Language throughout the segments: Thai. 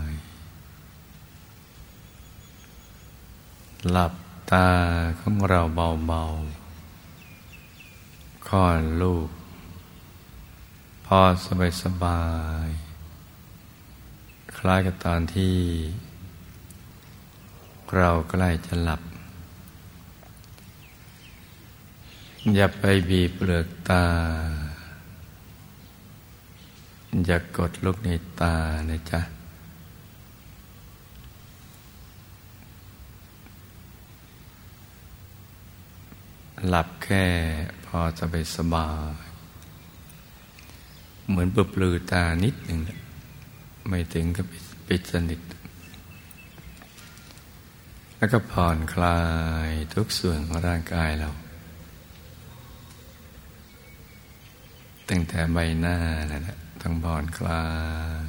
ย หลับตาของเราเบาๆค่อนลูก พอสบายสบาย คล้ายกับตอนที่ เราใกล้จะหลับ อย่าไปบีบเปลือกตา อย่ากดลูกในตานะจ๊ะ หลับแค่พอจะไปสบาย เหมือนเปลือตานิดหนึ่งไม่ถึงกับปิดสนิท แล้วก็ผ่อนคลายทุกส่วนของร่างกายเรา ตั้งแต่ใบหน้านั่นแหละต้องผ่อนคลาย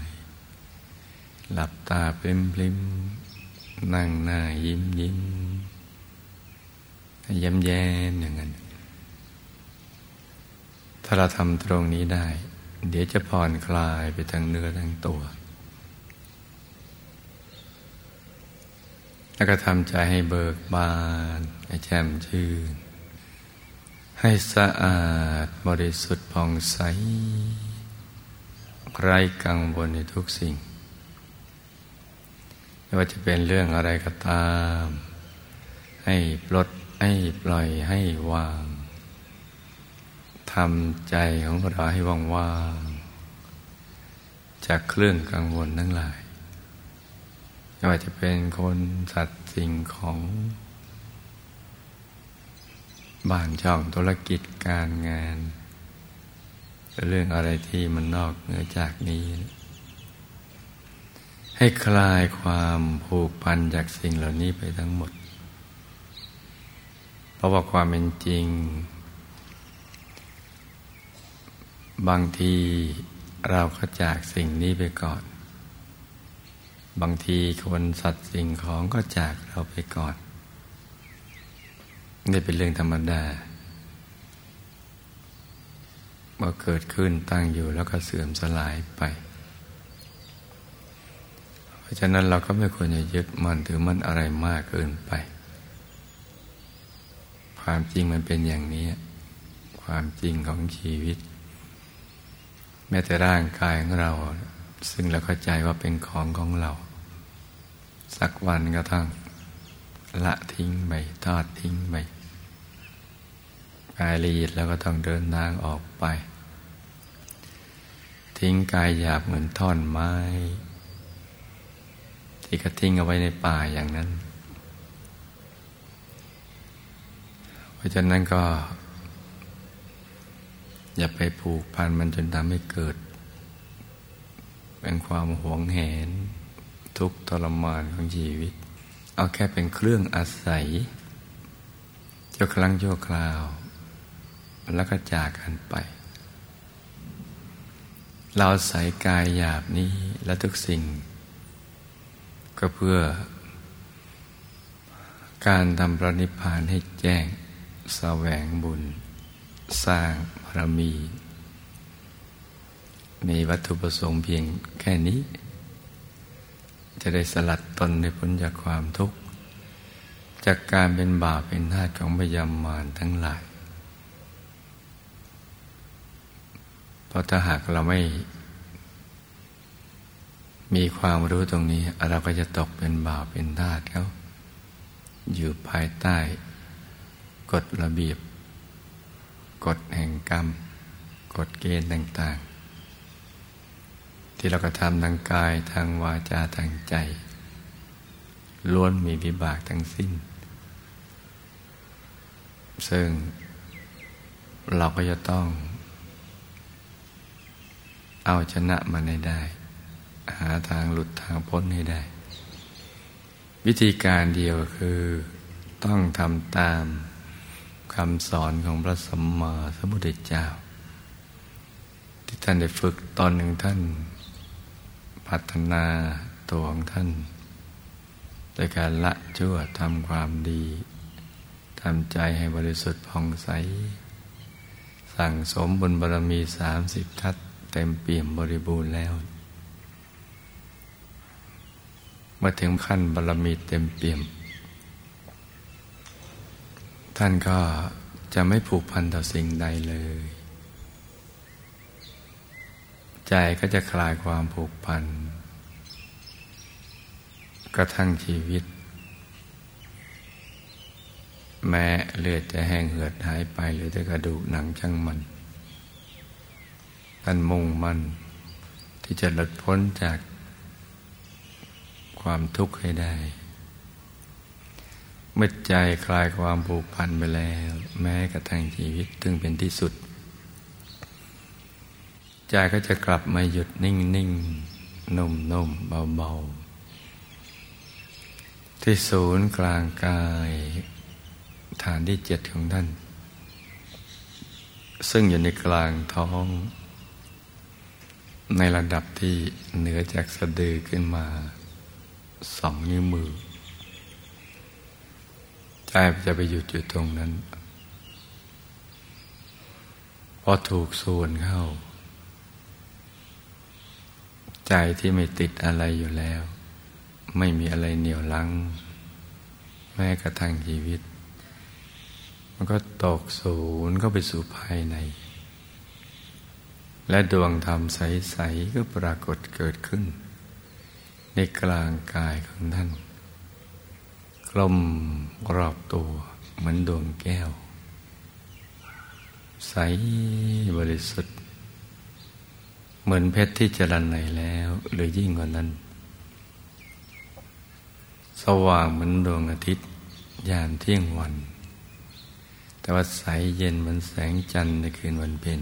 หลับตาปลิมปลิมนั่งหน้ายิ้มยิ้ม ย้มแย้มอย่างนั้น ถ้าเราทำตรงนี้ได้ เดี๋ยวจะผ่อนคลายไปทั้งเนื้อทั้งตัว แล้วก็ทำใจให้เบิกบานให้แจ่มชื่น ให้สะอาดบริสุทธิ์ผ่องใส ไร้กังวลในทุกสิ่งไม่ว่าจะเป็นเรื่องอะไรก็ตาม ให้ปลด ให้ปล่อยให้วางทำใจของเราให้ว่างๆจากเครื่องกังวลทั้งหลายไม่ว่าจะเป็นคนสัตว์สิ่งของ บ้านช่องธุรกิจการงาน เรื่องอะไรที่มันนอกเหนือจากนี้ ให้คลายความผูกพันจากสิ่งเหล่านี้ไปทั้งหมด ราะว่าความเป็นจริง บางทีเราก็จากสิ่งนี้ไปก่อน บางทีคนสัตว์สิ่งของก็จากเราไปก่อน นี่เป็นเรื่องธรรมดาเมื่อเกิดขึ้นตั้งอยู่แล้วก็เสื่อมสลายไป เพราะฉะนั้นเราก็ไม่ควรจะยึดมั่นถือมั่นอะไรมากเกินไป ความจริงมันเป็นอย่างนี้ ความจริงของชีวิต แม้แต่ร่างกายของเรา ซึ่งเราเข้าใจว่าเป็นของของเรา สักวันก็ต้องละทิ้งไปทอดทิ้งไปกายละเอียดแล้วก็ต้องเดินทางออกไป ทิ้งกายหยาบเหมือนท่อนไม้ ที่ก็ทิ้งเอาไว้ในป่าอย่างนั้น ราะฉะนั้นก็ อย่าไปผูกพันมันจนทำให้เกิด เป็นความหวงแหน ทุกทรมานของชีวิต เอาแค่เป็นเครื่องอาศัยเจ้าครั้งชั่วคราว แล้วก็จากกันไป เราใส่กายหยาบนี้และทุกสิ่ง ก็เพื่อการทำพระนิพพานให้แจ้ง แสวงบุญ สร้างบารมี มีวัตถุประสงค์เพียงแค่นี้ จะได้สลัดตนในพ้นจากความทุกข์ จากการเป็นบาปเป็นทาสของพยามารทั้งหลาย เพราะถ้าหากเราไม่ มีความรู้ตรงนี้ เราก็จะตกเป็นบาปเป็นทาสเขาอยู่ภายใต้ กฎระเบียบ กฎแห่งกรรม กฎเกณฑ์ต่างๆ ที่เรากระทำทางกายทางวาจาทางใจ ล้วนมีวิบากทั้งสิ้น ซึ่งเราก็จะต้อง เอาชนะมันให้ได้ หาทางหลุดทางพ้นให้ได้ วิธีการเดียวคือต้องทำตาม คำสอนของพระสัมมาสัมพุทธเจ้า ที่ท่านได้ฝึกตอนหนึ่งท่าน พัฒนาตัวของท่านโดยการละชั่วทำความดีทำใจให้บริสุทธิ์ผ่องใส สั่งสมบุญบารมีสามสิบทัศเต็มเปี่ยมบริบูรณ์แล้วมื่อถึงขั้นบารมีเต็มเปี่ยม ท่านก็จะไม่ผูกพันต่อสิ่งใดเลย ใจก็จะคลายความผูกพัน กระทั่งชีวิต แม้เลือดจะแห้งเหือดหายไปหรือแต่กระดูกหนังช่างมันท่านมุ่งมั่นที่จะหลุดพ้นจากความทุกข์ให้ได้ เมื่อใจคลายความผูกพันไปแล้ว แม้กระทั่งชีวิตถึงเป็นที่สุด ใจก็จะกลับมาหยุดนิ่งนิ่งนุ่มนุ่มเบาเบาที่ศูนย์กลางกาย ฐานที่เจ็ดของท่าน ซึ่งอยู่ในกลางท้อง ในระดับที่เหนือจากสะดือขึ้นมาสองนิ้วมือ ใจจะไปหยุดอยู่ตรงนั้น พอถูกส่วนเข้า ใจที่ไม่ติดอะไรอยู่แล้ว ไม่มีอะไรเหนี่ยวลัง แม้กระทั่งชีวิต มันก็ตกศูนย์ก็ไปสู่ภายใน และดวงธรรมใส ๆ ก็ปรากฏเกิดขึ้น ในกลางกายของท่าน กลมรอบตัวเหมือนดวงแก้ว ใสบริสุทธิ์ เหมือนเพชรที่จรันไหนแล้ว หรือยิ่งกว่านั้น สว่างเหมือนดวงอาทิตย์ยามเที่ยงวัน แต่ว่าใสเย็นเหมือนแสงจันทร์ในคืนวันเพ็ญ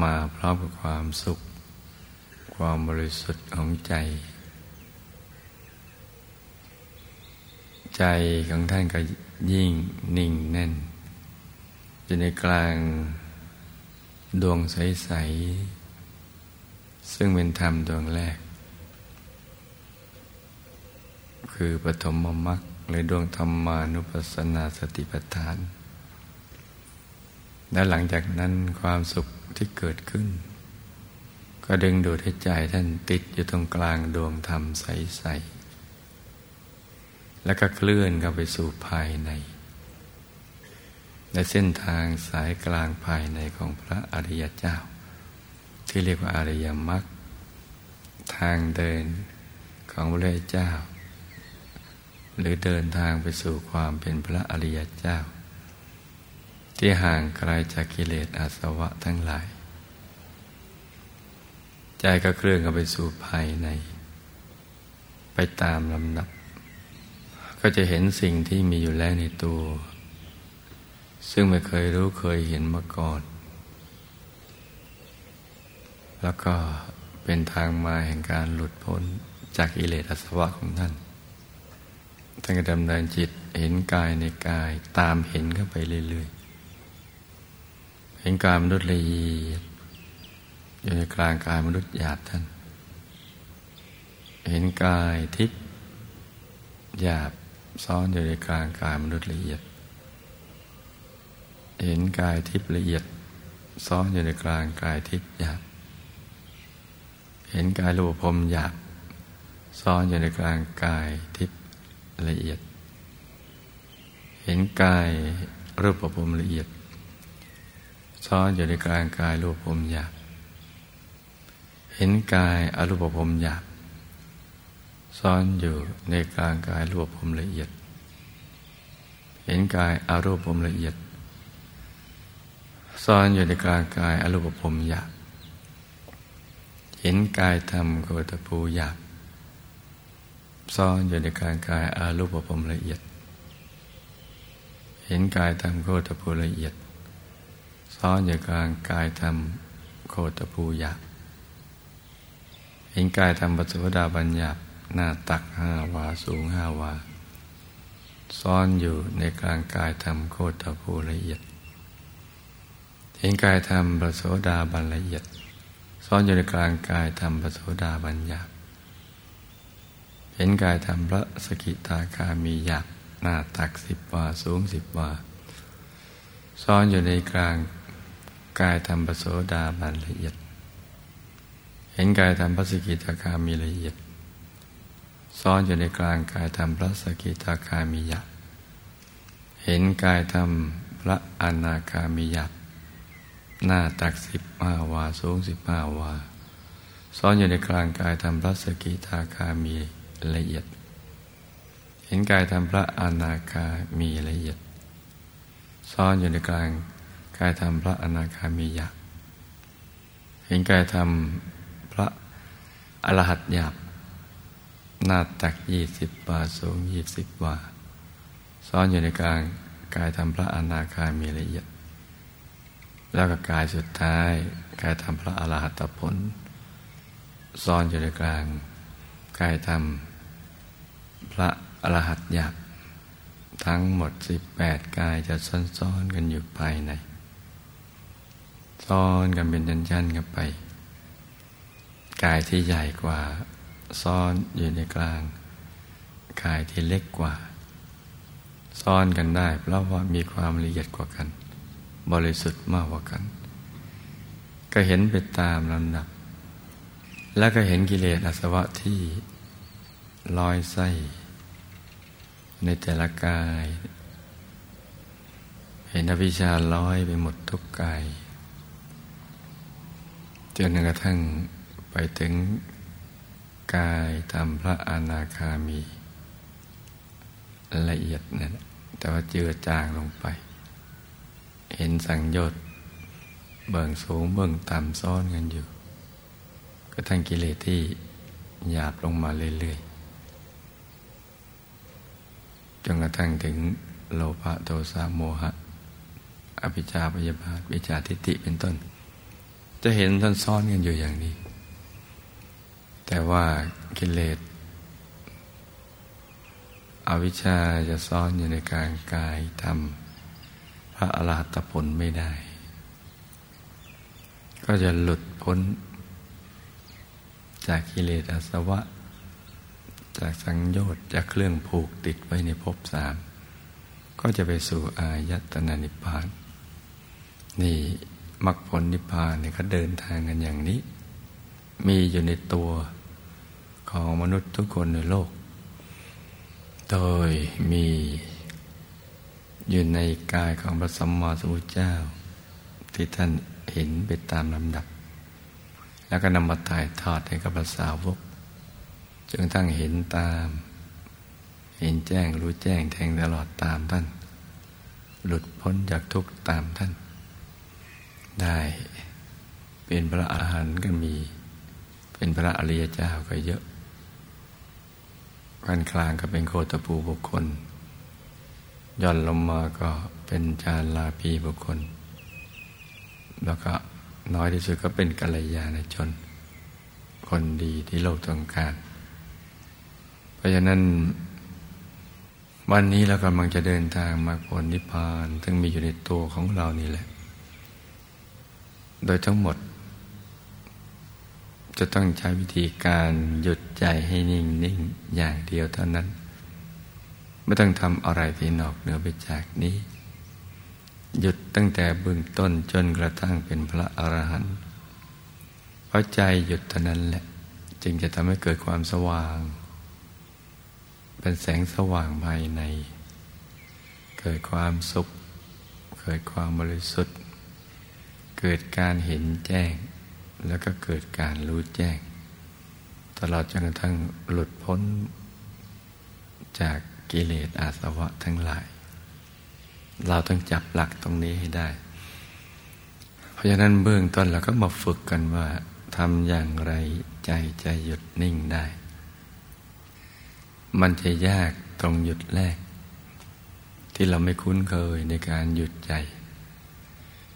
มาพร้อมกับความสุข ความบริสุทธิ์ของใจ ใจของท่านก็ยิ่งนิ่งแน่น อยู่ในกลางดวงใส ๆ ซึ่งเป็นธรรมดวงแรก คือปฐมมรรคหรือดวงธรรมานุปัสสนาสติปัฏฐาน และหลังจากนั้นความสุขที่เกิดขึ้น ก็ดึงดูดให้ใจท่านติดอยู่ตรงกลางดวงธรรมใส ๆ แล้วก็เคลื่อนเข้าไปสู่ภายใน ในเส้นทางสายกลางภายในของพระอริยเจ้า ที่เรียกว่าอริยมรรคทางเดินของพระเจ้า หรือเดินทางไปสู่ความเป็นพระอริยเจ้า ที่ห่างไกลจากกิเลสอาสวะทั้งหลาย ใจก็เคลื่อนเข้าไปสู่ภายใน ไปตามลำดับ ก็จะเห็นสิ่งที่มีอยู่แล้วในตัว ซึ่งไม่เคยรู้เคยเห็นมาก่อน แล้วก็เป็นทางมาแห่งการหลุดพ้นจากอิเลสอสวะของท่านท่านก็ดำเนินจิตเห็นกายในกายตามเห็นเข้าไปเรื่อยๆ เห็นกายมนุษย์ละเอียดอยู่ในกลางกายมนุษย์หยาบท่าน เห็นกายทิพย์หยาบ ซ้อนอยู่ในกลางกายมนุษย์ละเอียด เห็นกายทิพย์ละเอียด ซ้อนอยู่ในกลางกายทิพย์หยาบเห็นกายรูปพรมหยาบซ้อนอยู่ในกลางกายทิพย์ละเอียด เห็นกายรูปพรมละเอียด ซ้อนอยู่ในกลางกายรูปพรมหยาบเห็นกายอรูปพรมหยาบ ซ้ซ่อนอยู่ในกลางกายรูปภพละเอียด เห็นกายอารูปภพละเอียดซ่อนอยู่ในกลางกายอารูปภพหยาบเห็นกายธรรมโคตภูหยาบซ่อนอยู่ในกลางกายอารูปภพละเอียด เห็นกายธรรมโคตภูละเอียดซ่อนอยู่กลางกายธรรมโคตภูหยาบเห็นกายธรรมปัสสวดาบัญญัติ หน้าตักห้าวาสูงห้าวา ซ่อนอยู่ในกลางกายธรรมโคตรภูละเอียด เห็นกายธรรมปัสสดาบัญละเอียด ซ่อนอยู่ในกลางกายธรรมปัสสดาบัญญัติเห็นกายธรรมพระสกิตาคามีหยักหน้าตักสิบวาสูงสิบวา ซ่อนอยู่ในกลางกายธรรมปโสดาบันละเอียด เห็นกายธรรมพระสกิตาคามีละเอียด ซ่อนอยู่ในกลางกายธรรมพระสกิตาคามียักเห็นกายธรรมพระอนาคามียักหน้าตักสิบห้าวาสูงสิบห้าวาซ่อนอยู่ในกลางกายธรรมพระสกิทาคามีละเอียด เห็นกายธรรมพระอนาคามีละเอียดซ่อนอยู่ในกลางกายธรรมพระอนาคามียักเห็นกายธรรมพระอรหัตหยาบ หน้าตักยี่สิบวาสูงยี่สิบวาซ่อนอยู่ในกลางกายธรรมพระอนาคามีละเอียด แล้วก็กายสุดท้าย กายธรรมพระอรหัตผลซ่อนอยู่ในกลางกายธรรมพระอรหัตหยาบทั้งหมดสิบแปดกายจะซ้อนๆกันอยู่ภายในซ้อนกันเป็นชั้นๆกันไป กายที่ใหญ่กว่า ซ่อนอยู่ในกลางกายที่เล็กกว่าซ่อนกันได้เพราะว่ามีความละเอียดกว่ากัน บริสุทธิ์มากกว่ากัน ก็เห็นไปตามลำดับ แล้วก็เห็นกิเลสอาสวะที่ลอยไส้ ในแต่ละกาย เห็นอภิชาลอยไปหมดทุกกายจนกระทั่งไปถึง กายทำพระอนาคามี ละเอียดนั่นแต่ว่าเจือจางลงไป เห็นสังโยชน์เบื้องสูงเบื้องต่ำซ้อนกันอยู่ก็ทั้งกิเลสที่หยาบลงมาเรื่อยๆจนกระทั่งถึงโลภะโทสะโมหะ อภิชาพยาบาทวิชาทิฏฐิเป็นต้น จะเห็นท่านซ้อนกันอยู่อย่างนี้ แต่ว่ากิเลสอวิชชาจะซ่อนอยู่ในการกายทำพระอรหัตผลไม่ได้ ก็จะหลุดพ้น จากกิเลสอาสวะ จากสังโยชน์จากเครื่องผูกติดไว้ในภพสาม ก็จะไปสู่อายตนะนิพพาน นี่มรรคผลนิพพานเนี่ยเขาเดินทางกันอย่างนี้ มีอยู่ในตัว ของมนุษย์ทุกคนในโลก โดยมีอยู่ในกายของพระสัมมาสัมพุทธเจ้า ที่ท่านเห็นไปตามลำดับ แล้วก็นำมาถ่ายทอดให้กับสาวกจนทั้งเห็นตาม เห็นแจ้งรู้แจ้งแทงตลอดตามท่าน หลุดพ้นจากทุกข์ตามท่าน ได้เป็นพระอาหารก็มี เป็นพระอริยเจ้าก็เยอะ กันกลางก็เป็นโคตปูบุคคลย่อนลงมาก็เป็นจารลาภีบุคคล แล้วก็น้อยที่สุดก็เป็นกัลยาณชน คนดีที่โลกต้องการ เพราะฉะนั้น วันนี้เรากำลังจะเดินทางมาผลนิพพาน ซึ่งมีอยู่ในตัวของเรานี่แหละ โดยทั้งหมด จะต้องใช้วิธีการหยุดใจให้นิ่งนิ่งอย่างเดียวเท่านั้น ไม่ต้องทำอะไรที่นอกเหนือไปจากนี้ หยุดตั้งแต่เบื้องต้นจนกระทั่งเป็นพระอรหันต์เพราะใจหยุดเท่านั้นแหละ จึงจะทำให้เกิดความสว่าง เป็นแสงสว่างภายใน เกิดความสุข เกิดความบริสุทธิ์ เกิดการเห็นแจ้ง แล้วก็เกิดการรู้แจ้ง ตลอดจนกระทั่งหลุดพ้นจากกิเลสอาสวะทั้งหลาย เราต้องจับหลักตรงนี้ให้ได้ เพราะฉะนั้นเบื้องต้นเราก็มาฝึกกันว่าทำอย่างไรใจจะหยุดนิ่งได้ มันจะยากตรงหยุดแรก ที่เราไม่คุ้นเคยในการหยุดใจ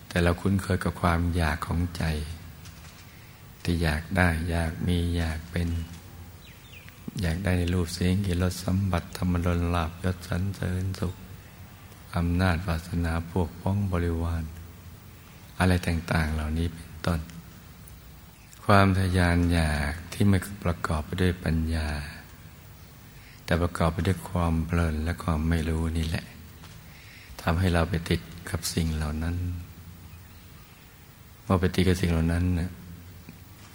แต่เราคุ้นเคยกับความอยากของใจ ที่อยากได้ อยากมีอยากเป็น อยากได้ในรูปเสียงกิรสสัมบัติธรรมรนลาบยศสันเสริญสุขอำนาจวาสนาพวกพ้องบริวาร อะไรต่าง ๆ เหล่านี้เป็นต้น ความทยานอยากที่ไม่ประกอบไปด้วยปัญญา แต่ประกอบไปด้วยความเพลินและความไม่รู้นี่แหละทำให้เราไปติดกับสิ่งเหล่านั้นเมื่อไปติดกับสิ่งเหล่านั้นเนี่ย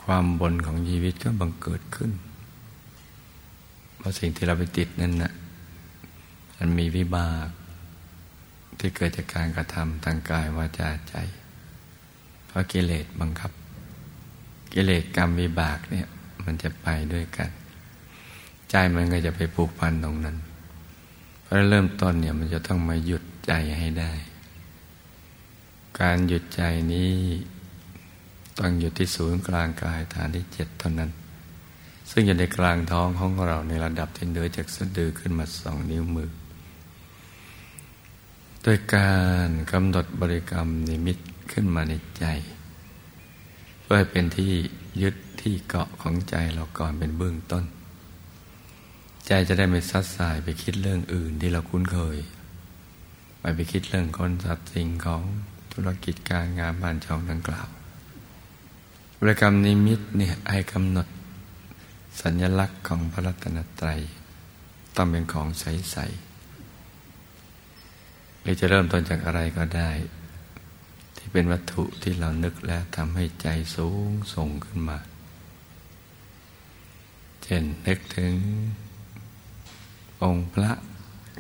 ความบนของชีวิตก็บังเกิดขึ้น เพราะสิ่งที่เราไปติดนั่นน่ะมันมีวิบาก ที่เกิดจากการกระทำทางกายวาจาใจ เพราะกิเลสบังคับ กิเลสกรรมวิบากเนี่ยมันจะไปด้วยกัน ใจมันก็จะไปผูกพันตรงนั้น เพราะเริ่มต้นเนี่ยมันจะต้องมาหยุดใจให้ได้ การหยุดใจนี้ ตั้งหยุดที่ศูนย์กลางกายฐานที่เจ็ดเท่านั้น ซึ่งอยู่ในกลางท้องของเราในระดับที่เหนือจากสะดือขึ้นมาสองนิ้วมือโดยการกำหนดบริกรรมนิมิตขึ้นมาในใจ เพื่อเป็นที่ยึดที่เกาะของใจเราก่อนเป็นเบื้องต้น ใจจะได้ไม่ซัดสายไปคิดเรื่องอื่นที่เราคุ้นเคย ไปไปคิดเรื่องคนสัตว์สิ่งของธุรกิจการงานบ้านช่องดังกล่าว บริกรรมนิมิตเนี่ยให้กำหนด สัญลักษณ์ของพระรัตนตรัยต้องเป็นของใสๆหรือจะเริ่มต้นจากอะไรก็ได้ ที่เป็นวัตถุที่เรานึกแล้วทำให้ใจสูงส่งขึ้นมา เช่นนึกถึง องค์พระ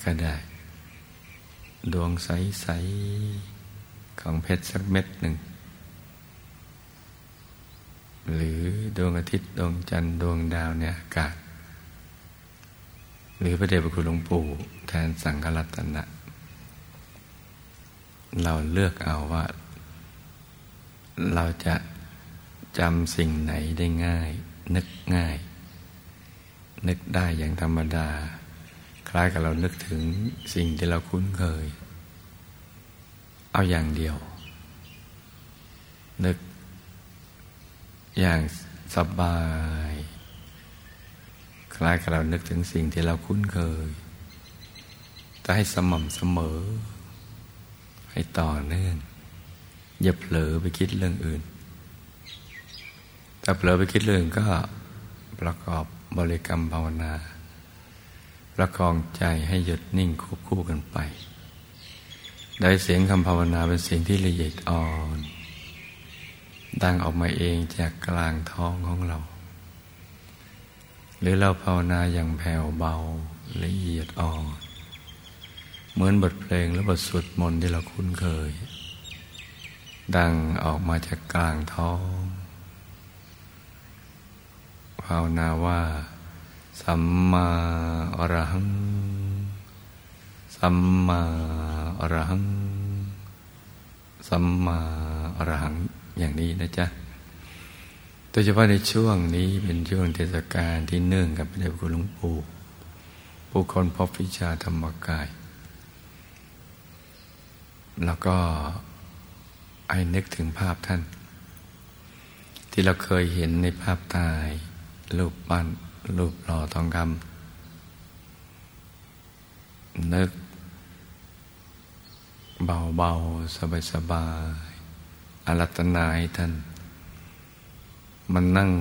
ก็ได้ ดวงใส ๆ ของเพชรสักเม็ดหนึ่ง หรือดวงอาทิตย์ดวงจันทร์ดวงดาวในอากาศ หรือพระเดชพระคุณหลวงปู่แทนสังฆรัตนะ เราเลือกเอาว่า เราจะจำสิ่งไหนได้ง่าย นึกง่าย นึกได้อย่างธรรมดา คล้ายกับเรานึกถึงสิ่งที่เราคุ้นเคย เอาอย่างเดียว นึก อย่างสบาย คล้ายกับเรานึกถึงสิ่งที่เราคุ้นเคย แต่ให้สม่ำเสมอ ให้ต่อเนื่อง อย่าเผลอไปคิดเรื่องอื่น ถ้าเผลอไปคิดเรื่องก็ประกอบบริกรรมภาวนา ประคองใจให้หยุดนิ่งควบคู่กันไป ได้เสียงคำภาวนาเป็นเสียงที่ละเอียดอ่อน ดังออกมาเองจากกลางท้องของเรา หรือเราภาวนาอย่างแผ่วเบาละเอียดอ่อนเหมือนบทเพลงและบทสวดมนต์ที่เราคุ้นเคย ดังออกมาจากกลางท้องภาวนาว่า สัมมาอรหัง สัมมาอรหัง สัมมาอรหัง อย่างนี้นะจ๊ะโดยเฉพาะในช่วงนี้เป็นช่วงเทศกาลที่เนื่องกับพระเดชคุณหลวงปู่ผู้คนพบวิชาธรรมกาย แล้วก็ให้นึกถึงภาพท่าน ที่เราเคยเห็นในภาพตายรูปปั้นรูปหล่อทองคำนึกเบาๆ สบายๆ อารัตนาให้ท่าน มันนั่ง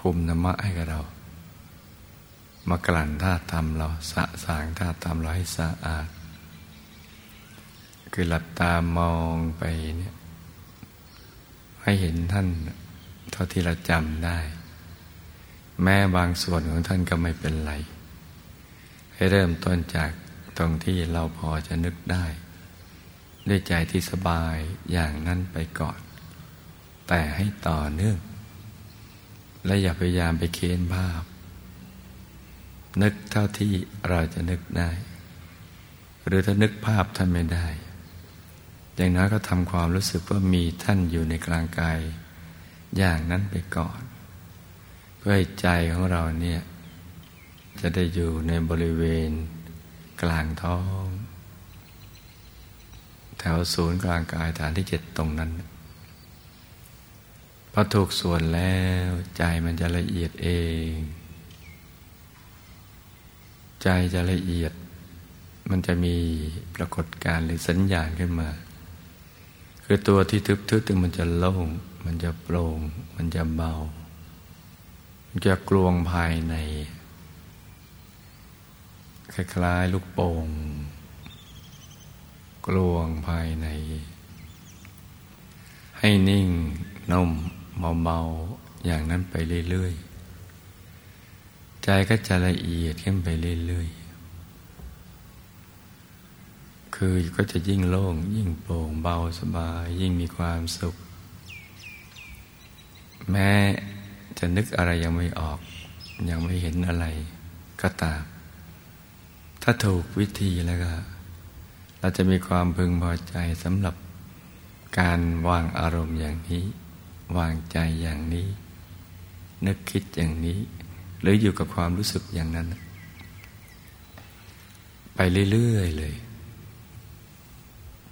คุมธรรมะให้กับเรา มากลั่นท่าทำเราสะสางท่าทำเราให้สะอาด คือหลับตามองไปเนี่ยให้เห็นท่านเท่าที่เราจำได้ แม้บางส่วนของท่านก็ไม่เป็นไร ให้เริ่มต้นจากตรงที่เราพอจะนึกได้ ด้วยใจที่สบายอย่างนั้นไปก่อน แต่ให้ต่อเนื่อง และอย่าพยายามไปเค้นภาพ นึกเท่าที่เราจะนึกได้ หรือถ้านึกภาพท่านไม่ได้ อย่างน้อยก็ทำความรู้สึกว่ามีท่านอยู่ในกลางกายอย่างนั้นไปก่อน เพื่อให้ใจของเราเนี่ยจะได้อยู่ในบริเวณกลางท้อง ถวศูนย์กลางกายฐานที่เจ็ดตรงนั้นพอถูกส่วนแล้วใจมันจะละเอียดเอง ใจจะละเอียด มันจะมีปรากฏการหรือสัญญาณขึ้นมา คือตัวที่ทึบๆตึงมันจะโล่ง มันจะโปร่ง มันจะเบา มันจะกลวงภายใน คล้ายๆลูกโป่ง กลวงภายใน ให้นิ่งนุ่มเบาๆอย่างนั้นไปเรื่อยๆ ใจก็จะละเอียดขึ้นไปเรื่อยๆ คือก็จะยิ่งโล่ง ยิ่งโปร่งเบาสบาย ยิ่งมีความสุข แม้จะนึกอะไรยังไม่ออก ยังไม่เห็นอะไรก็ตาม ถ้าถูกวิธีแล้วก็ เราจะมีความพึงพอใจสำหรับการวางอารมณ์อย่างนี้ วางใจอย่างนี้ นึกคิดอย่างนี้ หรืออยู่กับความรู้สึกอย่างนั้น ไปเรื่อยๆเลย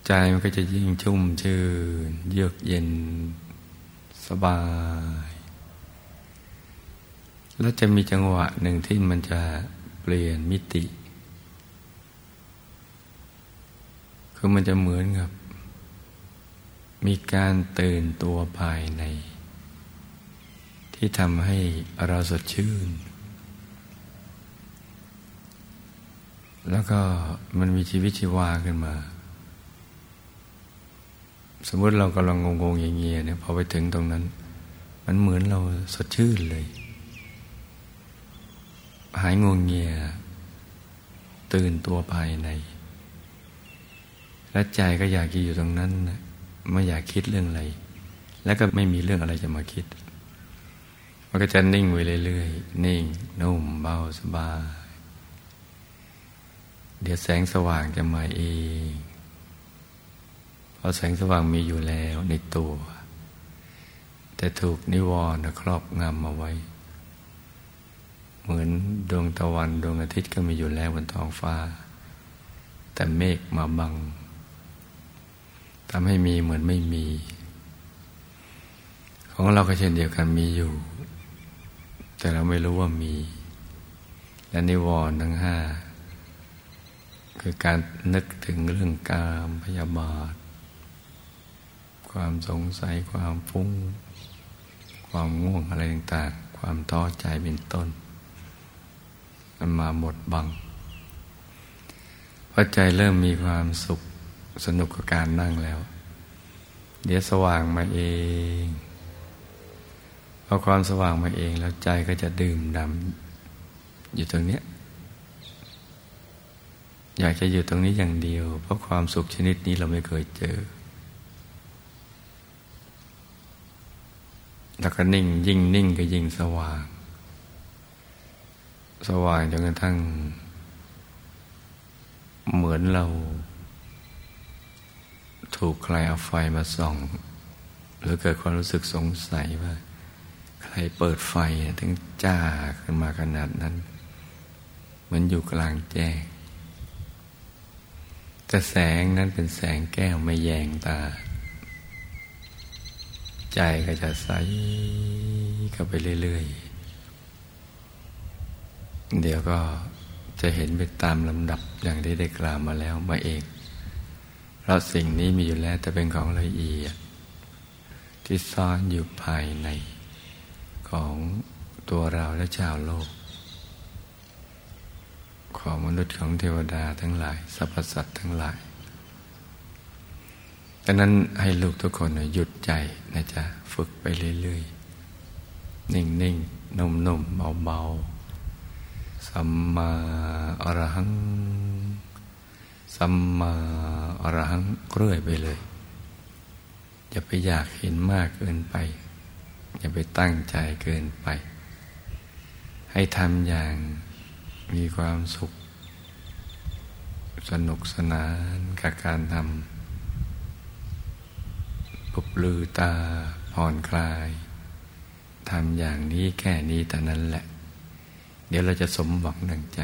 ใจมันก็จะยิ่งชุ่มชื่น เยือกเย็น สบาย แล้วจะมีจังหวะหนึ่งที่มันจะเปลี่ยนมิติ คือมันจะเหมือนกับ มีการตื่นตัวภายใน ที่ทำให้เราสดชื่น แล้วก็มันมีชีวิตชีวาขึ้นมา สมมติเรากำลังงงๆเงียเนี่ยพอไปถึงตรงนั้น มันเหมือนเราสดชื่นเลย หายงงเงียตื่นตัวภายใน และใจก็อยากอยู่ตรงนั้นนะไม่อยากคิดเรื่องอะไร แล้วก็ไม่มีเรื่องอะไรจะมาคิด มันก็จะนิ่งไปเรื่อยๆ นิ่ง นุ่ม เบาสบาย เดี๋ยวแสงสว่างจะมาเอง เพราะแสงสว่างมีอยู่แล้วในตัว แต่ถูกนิวรณ์ครอบงำมาไว้ เหมือนดวงตะวันดวงอาทิตย์ก็มีอยู่แล้วบนท้องฟ้า แต่เมฆมาบัง ทำให้มีเหมือนไม่มี ของเราก็เช่นเดียวกันมีอยู่ แต่เราไม่รู้ว่ามี และนิวรณ์ทั้งห้าคือการนึกถึงเรื่องกามพยาบาท ความสงสัยความฟุ้ง ความง่วงอะไรต่างๆ ความท้อใจเป็นต้น มันมาหมดบังพอใจเริ่มมีความสุข สนุกกับการนั่งแล้ว เดี๋ยวสว่างมาเองพอความสว่างมาเองแล้วใจก็จะดื่มดำอยู่ตรงนี้อยากจะอยู่ตรงนี้อย่างเดียว เพราะความสุขชนิดนี้เราไม่เคยเจอ แล้วก็นิ่งยิ่งนิ่งก็ยิ่งสว่าง สว่างจนกระทั่ง เหมือนเรา ถูกใครเอาไฟมาส่อง หรือเกิดความรู้สึกสงสัยว่า ใครเปิดไฟถึงจ้าขึ้นมาขนาดนั้นเหมือนอยู่กลางแจ้งแต่แสงนั้นเป็นแสงแก้วไม่แยงตา ใจก็จะใสเข้าไปเรื่อยๆ เดี๋ยวก็จะเห็นไปตามลำดับอย่างที่ได้กล่าวมาแล้วมาเอง เพราะสิ่งนี้มีอยู่แล้วแต่เป็นของละเอียด ที่ซ่อนอยู่ภายในของตัวเราและชาวโลก ของมนุษย์ของเทวดาทั้งหลายสรรพสัตว์ทั้งหลายดังนั้นให้ลูกทุกคนหยุดใจนะจ๊ะฝึกไปเรื่อยๆ นิ่งๆนุ่มๆเบาๆ สัมมาอรหัง สัมมา อรหังเรื่อยไปเลย อย่าไปอยากเห็นมากเกินไป อย่าไปตั้งใจเกินไป ให้ทำอย่างมีความสุข สนุกสนานกับการทำปุบลือตาผ่อนคลายทำอย่างนี้แค่นี้แต่นั้นแหละ เดี๋ยวเราจะสมหวังดังใจ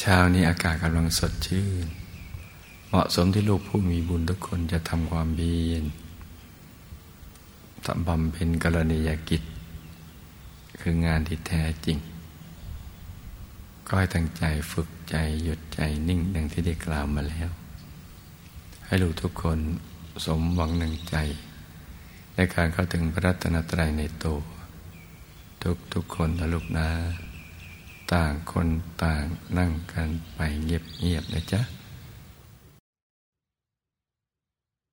เช้านี้อากาศกำลังสดชื่น เหมาะสมที่ลูกผู้มีบุญทุกคนจะทำความเบียนทำบำเพ็ญกรณียกิจ คืองานที่แท้จริง ก็ให้ตั้งใจฝึกใจหยุดใจนิ่งดังที่ได้กล่าวมาแล้ว ให้ลูกทุกคนสมหวังหนึ่งใจ ในการเข้าถึงพระรัตนตรัยในตัวทุกทุกคนนะลูกนะ ต่างคนต่างนั่งกันไปเงียบๆนะจ๊ะ